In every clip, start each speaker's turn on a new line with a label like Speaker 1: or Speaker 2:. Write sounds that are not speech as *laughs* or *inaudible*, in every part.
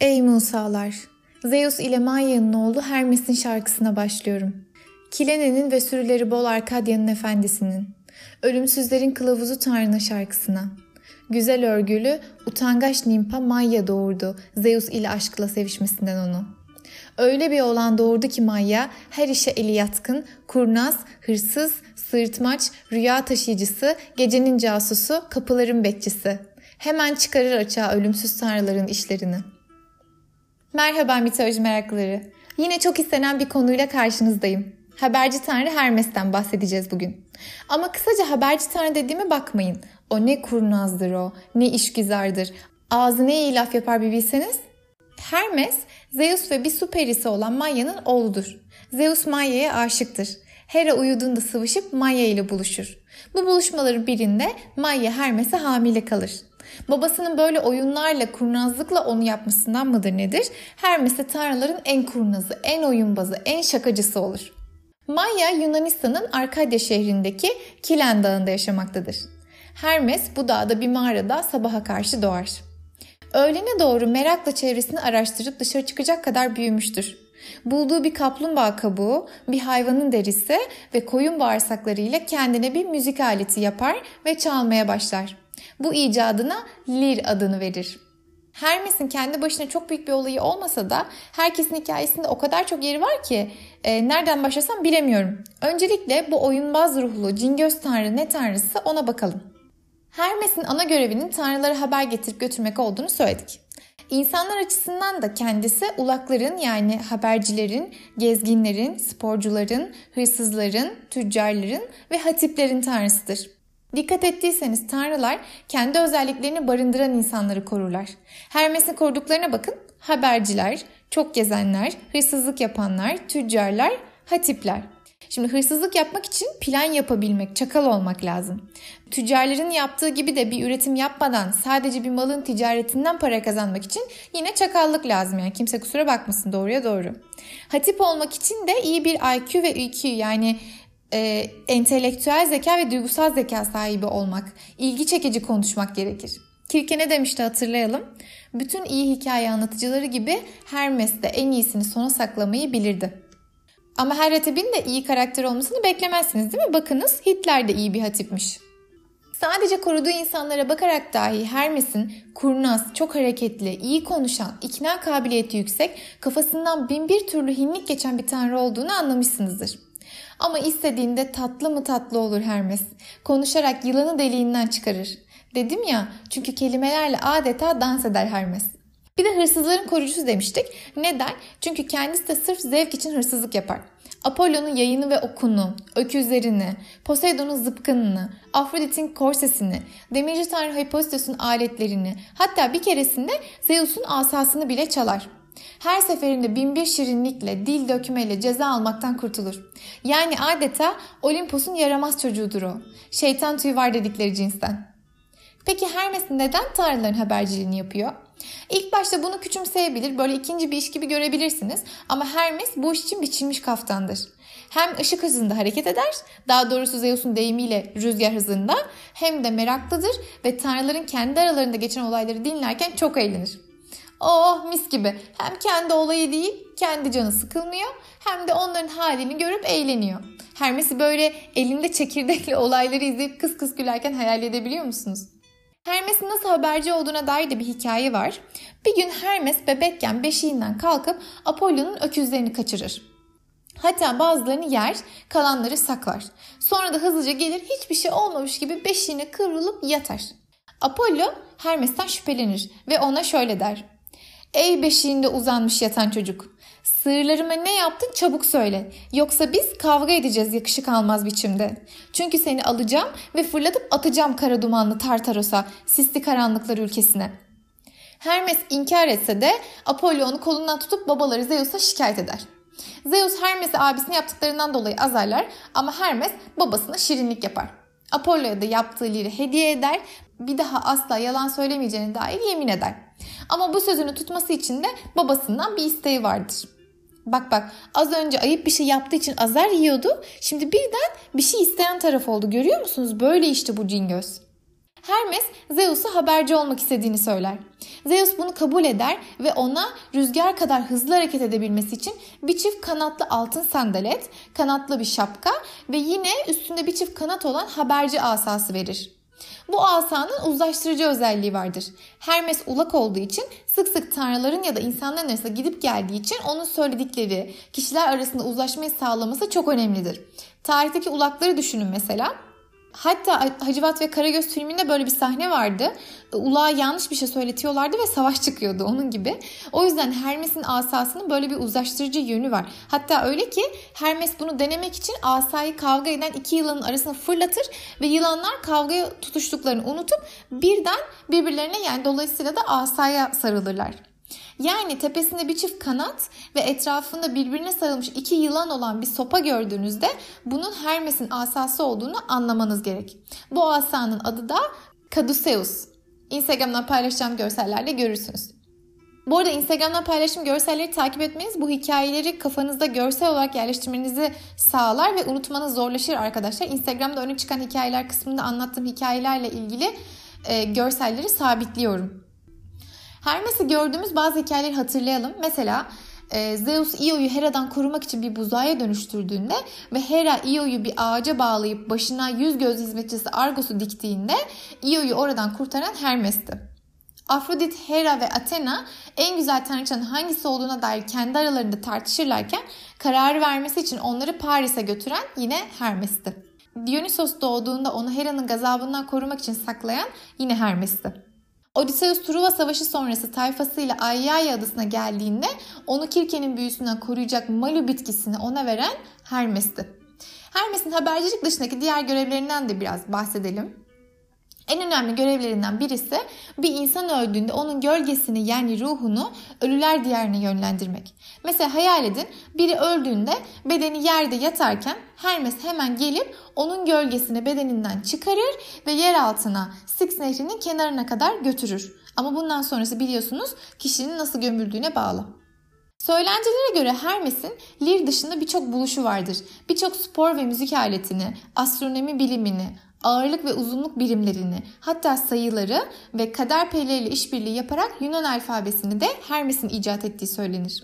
Speaker 1: Ey Musalar! Zeus ile Maia'nın oğlu Hermes'in şarkısına başlıyorum. Kilene'nin ve sürüleri bol Arkadya'nın efendisinin, ölümsüzlerin kılavuzu Tanrı'na şarkısına. Güzel örgülü, utangaç Nimpa Maya doğurdu Zeus ile aşkla sevişmesinden onu. Öyle bir oğlan doğurdu ki Maya her işe eli yatkın, kurnaz, hırsız, sırtmaç, rüya taşıyıcısı, gecenin casusu, kapıların bekçisi. Hemen çıkarır açığa ölümsüz tanrıların işlerini.'' Merhaba mitoloji meraklıları. Yine çok istenen bir konuyla karşınızdayım. Haberci Tanrı Hermes'ten bahsedeceğiz bugün. Ama kısaca haberci Tanrı dediğime bakmayın. O ne kurnazdır o, ne işgüzardır. Ağzı ne iyi laf yapar bir bilseniz. Hermes, Zeus ve bir su perisi olan Maya'nın oğludur. Zeus Maya'ya aşıktır. Hera uyuduğunda sıvışıp Maya ile buluşur. Bu buluşmaların birinde Maya Hermes'e hamile kalır. Babasının böyle oyunlarla, kurnazlıkla onu yapmasından mıdır nedir? Hermes de tanrıların en kurnazı, en oyunbazı, en şakacısı olur. Maya Yunanistan'ın Arkadya şehrindeki Kilen Dağı'nda yaşamaktadır. Hermes bu dağda bir mağarada sabaha karşı doğar. Öğlene doğru merakla çevresini araştırıp dışarı çıkacak kadar büyümüştür. Bulduğu bir kaplumbağa kabuğu, bir hayvanın derisi ve koyun bağırsaklarıyla kendine bir müzik aleti yapar ve çalmaya başlar. Bu icadına lir adını verir. Hermes'in kendi başına çok büyük bir olayı olmasa da herkesin hikayesinde o kadar çok yeri var ki e, nereden başlasam bilemiyorum. Öncelikle bu oyunbaz ruhlu cingöz tanrı ne tanrısı ona bakalım. Hermes'in ana görevinin tanrılara haber getirip götürmek olduğunu söyledik. İnsanlar açısından da kendisi ulakların yani habercilerin, gezginlerin, sporcuların, hırsızların, tüccarların ve hatiplerin tanrısıdır. Dikkat ettiyseniz tanrılar kendi özelliklerini barındıran insanları korurlar. Hermes'in koruduklarına bakın. Haberciler, çok gezenler, hırsızlık yapanlar, tüccarlar, hatipler. Şimdi hırsızlık yapmak için plan yapabilmek, çakal olmak lazım. Tüccarların yaptığı gibi de bir üretim yapmadan sadece bir malın ticaretinden para kazanmak için yine çakallık lazım. Yani kimse kusura bakmasın doğruya doğru. Hatip olmak için de iyi bir IQ ve IQ yani e, entelektüel zeka ve duygusal zeka sahibi olmak, ilgi çekici konuşmak gerekir. Kirke ne demişti hatırlayalım. Bütün iyi hikaye anlatıcıları gibi Hermes de en iyisini sona saklamayı bilirdi. Ama her hatibin de iyi karakter olmasını beklemezsiniz değil mi? Bakınız Hitler de iyi bir hatipmiş. Sadece koruduğu insanlara bakarak dahi Hermes'in kurnaz, çok hareketli, iyi konuşan, ikna kabiliyeti yüksek, kafasından bin bir türlü hinlik geçen bir tanrı olduğunu anlamışsınızdır. Ama istediğinde tatlı mı tatlı olur Hermes. Konuşarak yılanı deliğinden çıkarır. Dedim ya çünkü kelimelerle adeta dans eder Hermes. Bir de hırsızların koruyucusu demiştik. Neden? Çünkü kendisi de sırf zevk için hırsızlık yapar. Apollo'nun yayını ve okunu, öküzlerini, Poseidon'un zıpkınını, Afrodit'in korsesini, demirci tanrı Hephaistos'un aletlerini, hatta bir keresinde Zeus'un asasını bile çalar. Her seferinde binbir şirinlikle, dil dökmeyle ceza almaktan kurtulur. Yani adeta Olimpos'un yaramaz çocuğudur o. Şeytan tüyü var dedikleri cinsten. Peki Hermes neden tanrıların haberciliğini yapıyor? İlk başta bunu küçümseyebilir, böyle ikinci bir iş gibi görebilirsiniz. Ama Hermes bu iş için biçilmiş kaftandır. Hem ışık hızında hareket eder, daha doğrusu Zeus'un deyimiyle rüzgar hızında, hem de meraklıdır ve tanrıların kendi aralarında geçen olayları dinlerken çok eğlenir. Oh mis gibi. Hem kendi olayı değil, kendi canı sıkılmıyor hem de onların halini görüp eğleniyor. Hermes'i böyle elinde çekirdekle *laughs* olayları izleyip kıs kıs gülerken hayal edebiliyor musunuz? Hermes'in nasıl haberci olduğuna dair de bir hikaye var. Bir gün Hermes bebekken beşiğinden kalkıp Apollo'nun öküzlerini kaçırır. Hatta bazılarını yer, kalanları saklar. Sonra da hızlıca gelir hiçbir şey olmamış gibi beşiğine kıvrılıp yatar. Apollo Hermes'ten şüphelenir ve ona şöyle der. Ey beşiğinde uzanmış yatan çocuk. Sığırlarıma ne yaptın çabuk söyle. Yoksa biz kavga edeceğiz yakışık almaz biçimde. Çünkü seni alacağım ve fırlatıp atacağım kara dumanlı Tartaros'a, sisli karanlıklar ülkesine. Hermes inkar etse de Apollo onu kolundan tutup babaları Zeus'a şikayet eder. Zeus Hermes'e abisine yaptıklarından dolayı azarlar ama Hermes babasına şirinlik yapar. Apollo'ya da yaptığı liri hediye eder, bir daha asla yalan söylemeyeceğine dair yemin eder. Ama bu sözünü tutması için de babasından bir isteği vardır. Bak bak az önce ayıp bir şey yaptığı için azar yiyordu. Şimdi birden bir şey isteyen taraf oldu. Görüyor musunuz? Böyle işte bu cingöz. Hermes Zeus'a haberci olmak istediğini söyler. Zeus bunu kabul eder ve ona rüzgar kadar hızlı hareket edebilmesi için bir çift kanatlı altın sandalet, kanatlı bir şapka ve yine üstünde bir çift kanat olan haberci asası verir. Bu asanın uzlaştırıcı özelliği vardır. Hermes ulak olduğu için sık sık tanrıların ya da insanların arasında gidip geldiği için onun söyledikleri kişiler arasında uzlaşmayı sağlaması çok önemlidir. Tarihteki ulakları düşünün mesela. Hatta Hacivat ve Karagöz filminde böyle bir sahne vardı. Ulağa yanlış bir şey söyletiyorlardı ve savaş çıkıyordu onun gibi. O yüzden Hermes'in asasının böyle bir uzlaştırıcı yönü var. Hatta öyle ki Hermes bunu denemek için asayı kavga eden iki yılanın arasına fırlatır ve yılanlar kavgaya tutuştuklarını unutup birden birbirlerine yani dolayısıyla da asaya sarılırlar. Yani tepesinde bir çift kanat ve etrafında birbirine sarılmış iki yılan olan bir sopa gördüğünüzde bunun Hermes'in asası olduğunu anlamanız gerek. Bu asanın adı da Caduceus. Instagram'dan paylaşacağım görsellerle görürsünüz. Bu arada Instagram'dan paylaşım görselleri takip etmeniz bu hikayeleri kafanızda görsel olarak yerleştirmenizi sağlar ve unutmanız zorlaşır arkadaşlar. Instagram'da öne çıkan hikayeler kısmında anlattığım hikayelerle ilgili e, görselleri sabitliyorum. Hermes'i gördüğümüz bazı hikayeleri hatırlayalım. Mesela e, Zeus Io'yu Hera'dan korumak için bir buzağıya dönüştürdüğünde ve Hera Io'yu bir ağaca bağlayıp başına yüz göz hizmetçisi Argos'u diktiğinde Io'yu oradan kurtaran Hermes'ti. Afrodit, Hera ve Athena en güzel tanrıçanın hangisi olduğuna dair kendi aralarında tartışırlarken kararı vermesi için onları Paris'e götüren yine Hermes'ti. Dionysos doğduğunda onu Hera'nın gazabından korumak için saklayan yine Hermes'ti. Odysseus Truva Savaşı sonrası tayfasıyla Ayyaya adasına geldiğinde onu Kirke'nin büyüsünden koruyacak Malu bitkisini ona veren Hermes'ti. Hermes'in habercilik dışındaki diğer görevlerinden de biraz bahsedelim. En önemli görevlerinden birisi bir insan öldüğünde onun gölgesini yani ruhunu ölüler diyarına yönlendirmek. Mesela hayal edin biri öldüğünde bedeni yerde yatarken Hermes hemen gelip onun gölgesini bedeninden çıkarır ve yer altına Styx nehrinin kenarına kadar götürür. Ama bundan sonrası biliyorsunuz kişinin nasıl gömüldüğüne bağlı. Söylentilere göre Hermes'in lir dışında birçok buluşu vardır. Birçok spor ve müzik aletini, astronomi bilimini, ağırlık ve uzunluk birimlerini hatta sayıları ve kader ile işbirliği yaparak Yunan alfabesini de Hermes'in icat ettiği söylenir.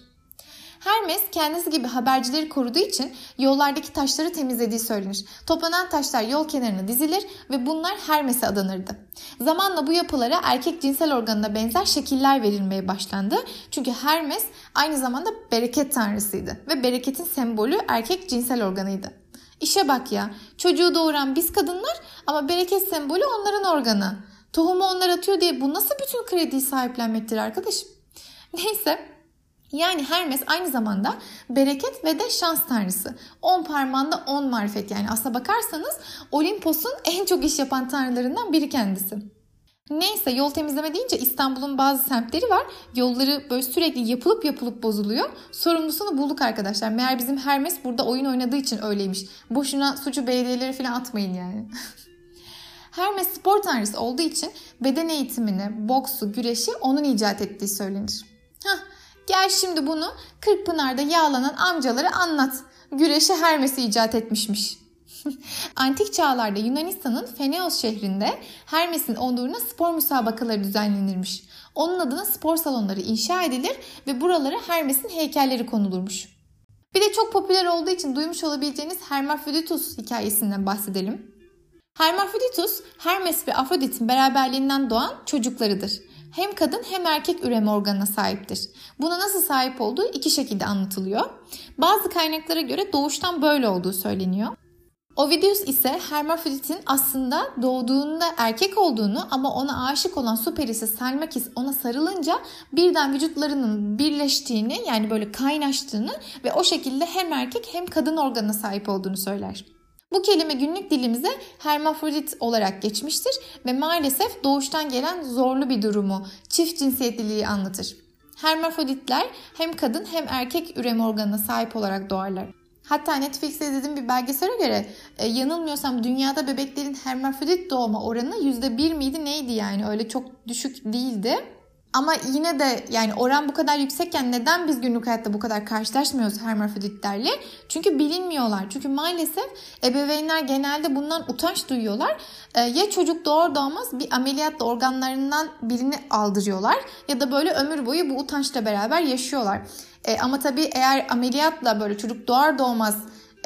Speaker 1: Hermes kendisi gibi habercileri koruduğu için yollardaki taşları temizlediği söylenir. Toplanan taşlar yol kenarına dizilir ve bunlar Hermes'e adanırdı. Zamanla bu yapılara erkek cinsel organına benzer şekiller verilmeye başlandı. Çünkü Hermes aynı zamanda bereket tanrısıydı ve bereketin sembolü erkek cinsel organıydı. İşe bak ya. Çocuğu doğuran biz kadınlar ama bereket sembolü onların organı. Tohumu onlar atıyor diye bu nasıl bütün krediyi sahiplenmektir arkadaşım? *laughs* Neyse yani Hermes aynı zamanda bereket ve de şans tanrısı. 10 parmağında 10 marifet yani aslına bakarsanız Olimpos'un en çok iş yapan tanrılarından biri kendisi. Neyse yol temizleme deyince İstanbul'un bazı semtleri var. Yolları böyle sürekli yapılıp yapılıp bozuluyor. Sorumlusunu bulduk arkadaşlar. Meğer bizim Hermes burada oyun oynadığı için öyleymiş. Boşuna suçu belediyeleri falan atmayın yani. *laughs* Hermes spor tanrısı olduğu için beden eğitimini, boksu, güreşi onun icat ettiği söylenir. Hah, gel şimdi bunu Kırkpınar'da yağlanan amcalara anlat. Güreşi Hermes icat etmişmiş. *laughs* Antik çağlarda Yunanistan'ın Feneos şehrinde Hermes'in onuruna spor müsabakaları düzenlenirmiş. Onun adına spor salonları inşa edilir ve buralara Hermes'in heykelleri konulurmuş. Bir de çok popüler olduğu için duymuş olabileceğiniz Hermaphroditus hikayesinden bahsedelim. Hermaphroditus, Hermes ve Afrodit'in beraberliğinden doğan çocuklarıdır. Hem kadın hem erkek üreme organına sahiptir. Buna nasıl sahip olduğu iki şekilde anlatılıyor. Bazı kaynaklara göre doğuştan böyle olduğu söyleniyor. Ovidius ise Hermafrodit'in aslında doğduğunda erkek olduğunu ama ona aşık olan su perisi Selmakis ona sarılınca birden vücutlarının birleştiğini yani böyle kaynaştığını ve o şekilde hem erkek hem kadın organına sahip olduğunu söyler. Bu kelime günlük dilimize hermafrodit olarak geçmiştir ve maalesef doğuştan gelen zorlu bir durumu, çift cinsiyetliliği anlatır. Hermafroditler hem kadın hem erkek üreme organına sahip olarak doğarlar. Hatta Netflix'te izlediğim bir belgesele göre e, yanılmıyorsam dünyada bebeklerin hermafrodit doğma oranı %1 miydi neydi yani öyle çok düşük değildi. Ama yine de yani oran bu kadar yüksekken neden biz günlük hayatta bu kadar karşılaşmıyoruz hermafroditlerle? Çünkü bilinmiyorlar. Çünkü maalesef ebeveynler genelde bundan utanç duyuyorlar. Ee, ya çocuk doğar doğmaz bir ameliyatla organlarından birini aldırıyorlar ya da böyle ömür boyu bu utançla beraber yaşıyorlar. Ee, ama tabii eğer ameliyatla böyle çocuk doğar doğmaz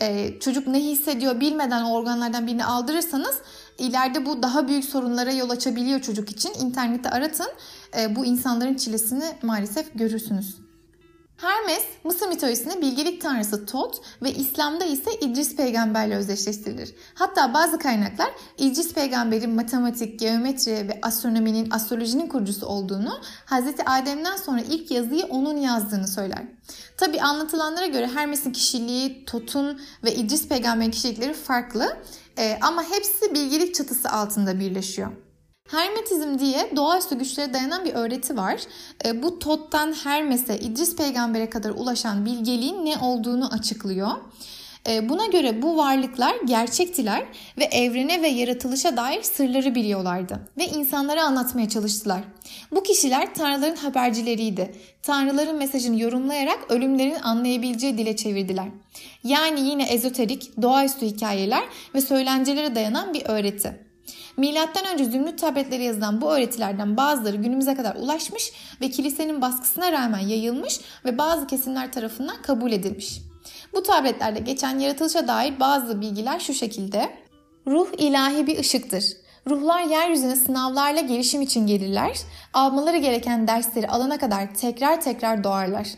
Speaker 1: e, çocuk ne hissediyor bilmeden organlardan birini aldırırsanız ileride bu daha büyük sorunlara yol açabiliyor çocuk için. İnternette aratın e, bu insanların çilesini maalesef görürsünüz. Hermes, Mısır mitolojisinde bilgelik tanrısı Tot ve İslam'da ise İdris peygamberle özdeşleştirilir. Hatta bazı kaynaklar İdris peygamberin matematik, geometri ve astronominin, astrolojinin kurucusu olduğunu, Hz. Adem'den sonra ilk yazıyı onun yazdığını söyler. Tabi anlatılanlara göre Hermes'in kişiliği, Tot'un ve İdris peygamberin kişilikleri farklı e, ama hepsi bilgelik çatısı altında birleşiyor. Hermetizm diye doğaüstü güçlere dayanan bir öğreti var. E, bu Tot'tan Hermes'e, İdris peygambere kadar ulaşan bilgeliğin ne olduğunu açıklıyor. E, buna göre bu varlıklar gerçektiler ve evrene ve yaratılışa dair sırları biliyorlardı ve insanlara anlatmaya çalıştılar. Bu kişiler tanrıların habercileriydi. Tanrıların mesajını yorumlayarak ölümlerin anlayabileceği dile çevirdiler. Yani yine ezoterik, doğaüstü hikayeler ve söylencelere dayanan bir öğreti. Milattan önce Zümrüt tabletleri yazılan bu öğretilerden bazıları günümüze kadar ulaşmış ve kilisenin baskısına rağmen yayılmış ve bazı kesimler tarafından kabul edilmiş. Bu tabletlerde geçen yaratılışa dair bazı bilgiler şu şekilde. Ruh ilahi bir ışıktır. Ruhlar yeryüzüne sınavlarla gelişim için gelirler. Almaları gereken dersleri alana kadar tekrar tekrar doğarlar.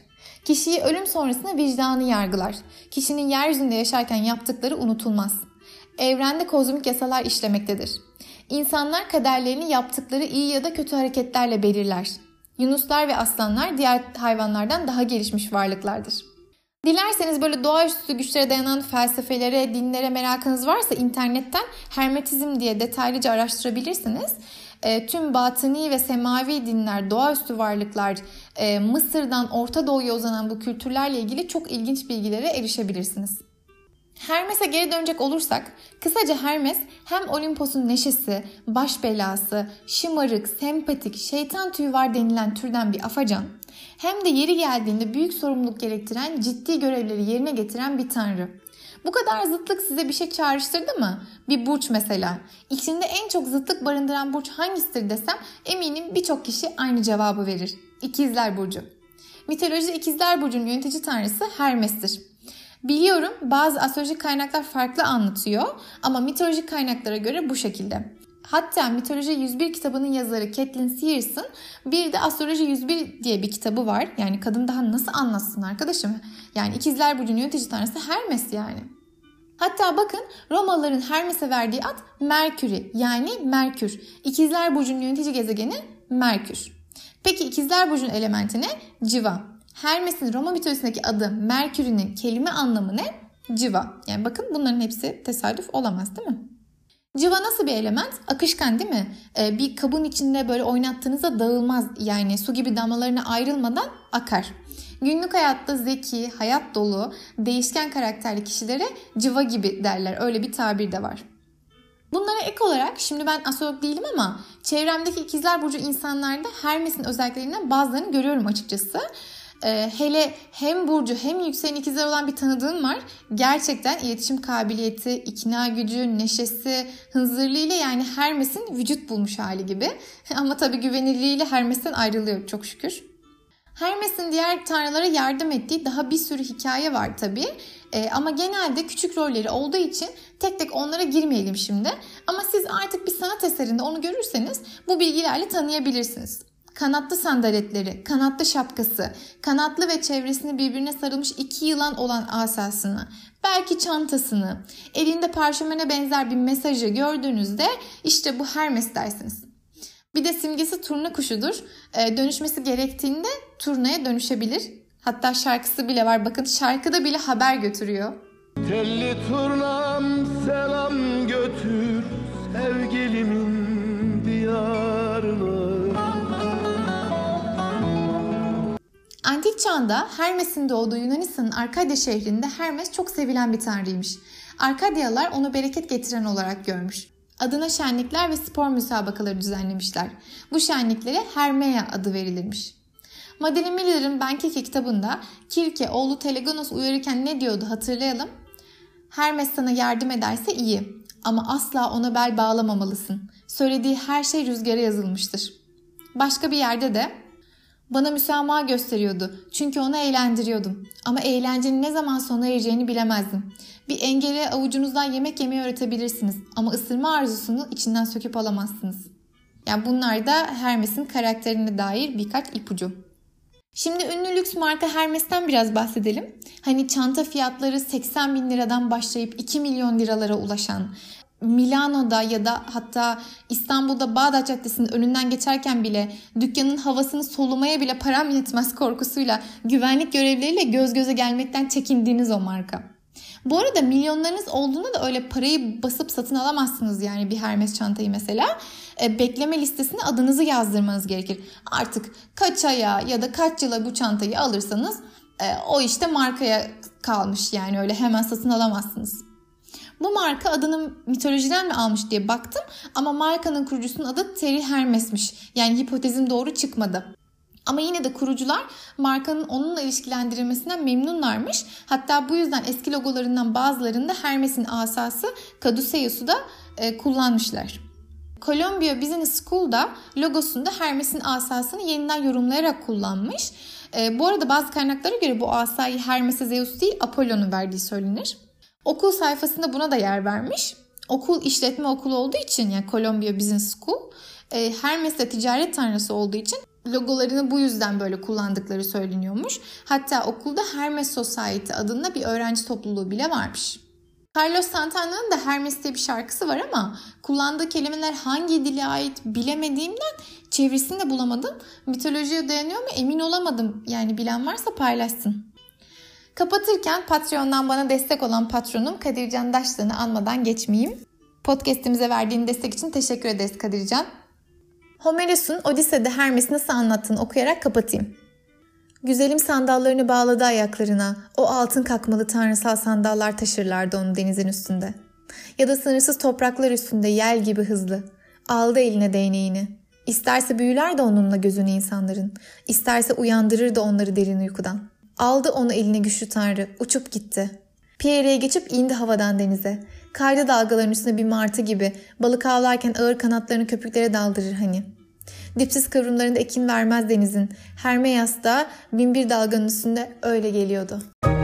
Speaker 1: Kişiyi ölüm sonrasında vicdanı yargılar. Kişinin yeryüzünde yaşarken yaptıkları unutulmaz. Evrende kozmik yasalar işlemektedir. İnsanlar kaderlerini yaptıkları iyi ya da kötü hareketlerle belirler. Yunuslar ve aslanlar diğer hayvanlardan daha gelişmiş varlıklardır. Dilerseniz böyle doğaüstü güçlere dayanan felsefelere, dinlere merakınız varsa internetten hermetizm diye detaylıca araştırabilirsiniz. E, tüm batıni ve semavi dinler, doğaüstü varlıklar, e, Mısır'dan Orta Doğu'ya uzanan bu kültürlerle ilgili çok ilginç bilgilere erişebilirsiniz. Hermes'e geri dönecek olursak, kısaca Hermes hem Olimpos'un neşesi, baş belası, şımarık, sempatik, şeytan tüyü var denilen türden bir afacan, hem de yeri geldiğinde büyük sorumluluk gerektiren ciddi görevleri yerine getiren bir tanrı. Bu kadar zıtlık size bir şey çağrıştırdı mı? Bir burç mesela. İçinde en çok zıtlık barındıran burç hangisidir desem eminim birçok kişi aynı cevabı verir. İkizler Burcu. Mitolojide İkizler Burcu'nun yönetici tanrısı Hermes'tir. Biliyorum bazı astrolojik kaynaklar farklı anlatıyor ama mitolojik kaynaklara göre bu şekilde. Hatta Mitoloji 101 kitabının yazarı Caitlin Sears'ın bir de Astroloji 101 diye bir kitabı var. Yani kadın daha nasıl anlatsın arkadaşım? Yani ikizler burcunun yönetici tanrısı Hermes yani. Hatta bakın Romalıların Hermes'e verdiği ad Merkür'ü yani Merkür. İkizler burcunun yönetici gezegeni Merkür. Peki ikizler burcunun elementi ne? Civa. Hermes'in Roma mitolojisindeki adı Merkür'ün kelime anlamı ne? Civa. Yani bakın bunların hepsi tesadüf olamaz değil mi? Civa nasıl bir element? Akışkan değil mi? Ee, bir kabın içinde böyle oynattığınızda dağılmaz. Yani su gibi damlalarına ayrılmadan akar. Günlük hayatta zeki, hayat dolu, değişken karakterli kişilere civa gibi derler. Öyle bir tabir de var. Bunlara ek olarak şimdi ben astrolog değilim ama çevremdeki ikizler burcu insanlarda Hermes'in özelliklerinden bazılarını görüyorum açıkçası. Ee, hele hem burcu hem yükselen ikizler olan bir tanıdığım var. Gerçekten iletişim kabiliyeti, ikna gücü, neşesi, hınzırlığıyla yani Hermes'in vücut bulmuş hali gibi. *laughs* Ama tabii güvenilirliğiyle Hermes'ten ayrılıyor çok şükür. Hermes'in diğer tanrılara yardım ettiği daha bir sürü hikaye var tabii. Ee, ama genelde küçük rolleri olduğu için tek tek onlara girmeyelim şimdi. Ama siz artık bir sanat eserinde onu görürseniz bu bilgilerle tanıyabilirsiniz kanatlı sandaletleri, kanatlı şapkası, kanatlı ve çevresini birbirine sarılmış iki yılan olan asasını, belki çantasını, elinde parşömene benzer bir mesajı gördüğünüzde işte bu Hermes dersiniz. Bir de simgesi turna kuşudur. Ee, dönüşmesi gerektiğinde turnaya dönüşebilir. Hatta şarkısı bile var. Bakın şarkıda bile haber götürüyor. Telli turnam selam çağda Hermes'in doğduğu Yunanistan'ın Arkadya şehrinde Hermes çok sevilen bir tanrıymış. Arkadyalılar onu bereket getiren olarak görmüş. Adına şenlikler ve spor müsabakaları düzenlemişler. Bu şenliklere Hermea adı verilirmiş. Madeline Miller'ın Ben Keke kitabında Kirke oğlu Telegonos uyarırken ne diyordu hatırlayalım. Hermes sana yardım ederse iyi ama asla ona bel bağlamamalısın. Söylediği her şey rüzgara yazılmıştır. Başka bir yerde de bana müsamaha gösteriyordu çünkü onu eğlendiriyordum. Ama eğlencenin ne zaman sona ereceğini bilemezdim. Bir engele avucunuzdan yemek yemeyi öğretebilirsiniz ama ısırma arzusunu içinden söküp alamazsınız. Yani bunlar da Hermes'in karakterine dair birkaç ipucu. Şimdi ünlü lüks marka Hermes'ten biraz bahsedelim. Hani çanta fiyatları 80 bin liradan başlayıp 2 milyon liralara ulaşan, Milano'da ya da hatta İstanbul'da Bağdat Caddesi'nin önünden geçerken bile dükkanın havasını solumaya bile param yetmez korkusuyla güvenlik görevlileriyle göz göze gelmekten çekindiğiniz o marka. Bu arada milyonlarınız olduğunda da öyle parayı basıp satın alamazsınız yani bir Hermes çantayı mesela. E, bekleme listesine adınızı yazdırmanız gerekir. Artık kaç aya ya da kaç yıla bu çantayı alırsanız e, o işte markaya kalmış yani öyle hemen satın alamazsınız. Bu marka adını mitolojiden mi almış diye baktım ama markanın kurucusunun adı Terry Hermes'miş. Yani hipotezim doğru çıkmadı. Ama yine de kurucular markanın onunla ilişkilendirilmesinden memnunlarmış. Hatta bu yüzden eski logolarından bazılarında Hermes'in asası Caduceus'u da e, kullanmışlar. Columbia Business School'da logosunda Hermes'in asasını yeniden yorumlayarak kullanmış. E, bu arada bazı kaynaklara göre bu asayı Hermes'e Zeus değil Apollon'un verdiği söylenir. Okul sayfasında buna da yer vermiş. Okul işletme okulu olduğu için yani Columbia Business School e, Hermes de ticaret tanrısı olduğu için logolarını bu yüzden böyle kullandıkları söyleniyormuş. Hatta okulda Hermes Society adında bir öğrenci topluluğu bile varmış. Carlos Santana'nın da Hermes bir şarkısı var ama kullandığı kelimeler hangi dile ait bilemediğimden çevresini de bulamadım. Mitolojiye dayanıyor mu emin olamadım. Yani bilen varsa paylaşsın. Kapatırken Patreon'dan bana destek olan patronum Kadircan Daşlan'ı anmadan geçmeyeyim. Podcast'imize verdiğin destek için teşekkür ederiz Kadircan. Homeros'un Odise'de Hermes'i nasıl anlattığını okuyarak kapatayım. Güzelim sandallarını bağladı ayaklarına. O altın kakmalı tanrısal sandallar taşırlardı onu denizin üstünde. Ya da sınırsız topraklar üstünde yel gibi hızlı. Aldı eline değneğini. İsterse büyüler de onunla gözünü insanların. İsterse uyandırır da onları derin uykudan. Aldı onu eline güçlü tanrı. Uçup gitti. Pierre'ye geçip indi havadan denize. Kaydı dalgaların üstüne bir martı gibi balık avlarken ağır kanatlarını köpüklere daldırır hani. Dipsiz kıvrımlarında ekin vermez denizin. Hermeyas da binbir dalganın üstünde öyle geliyordu.''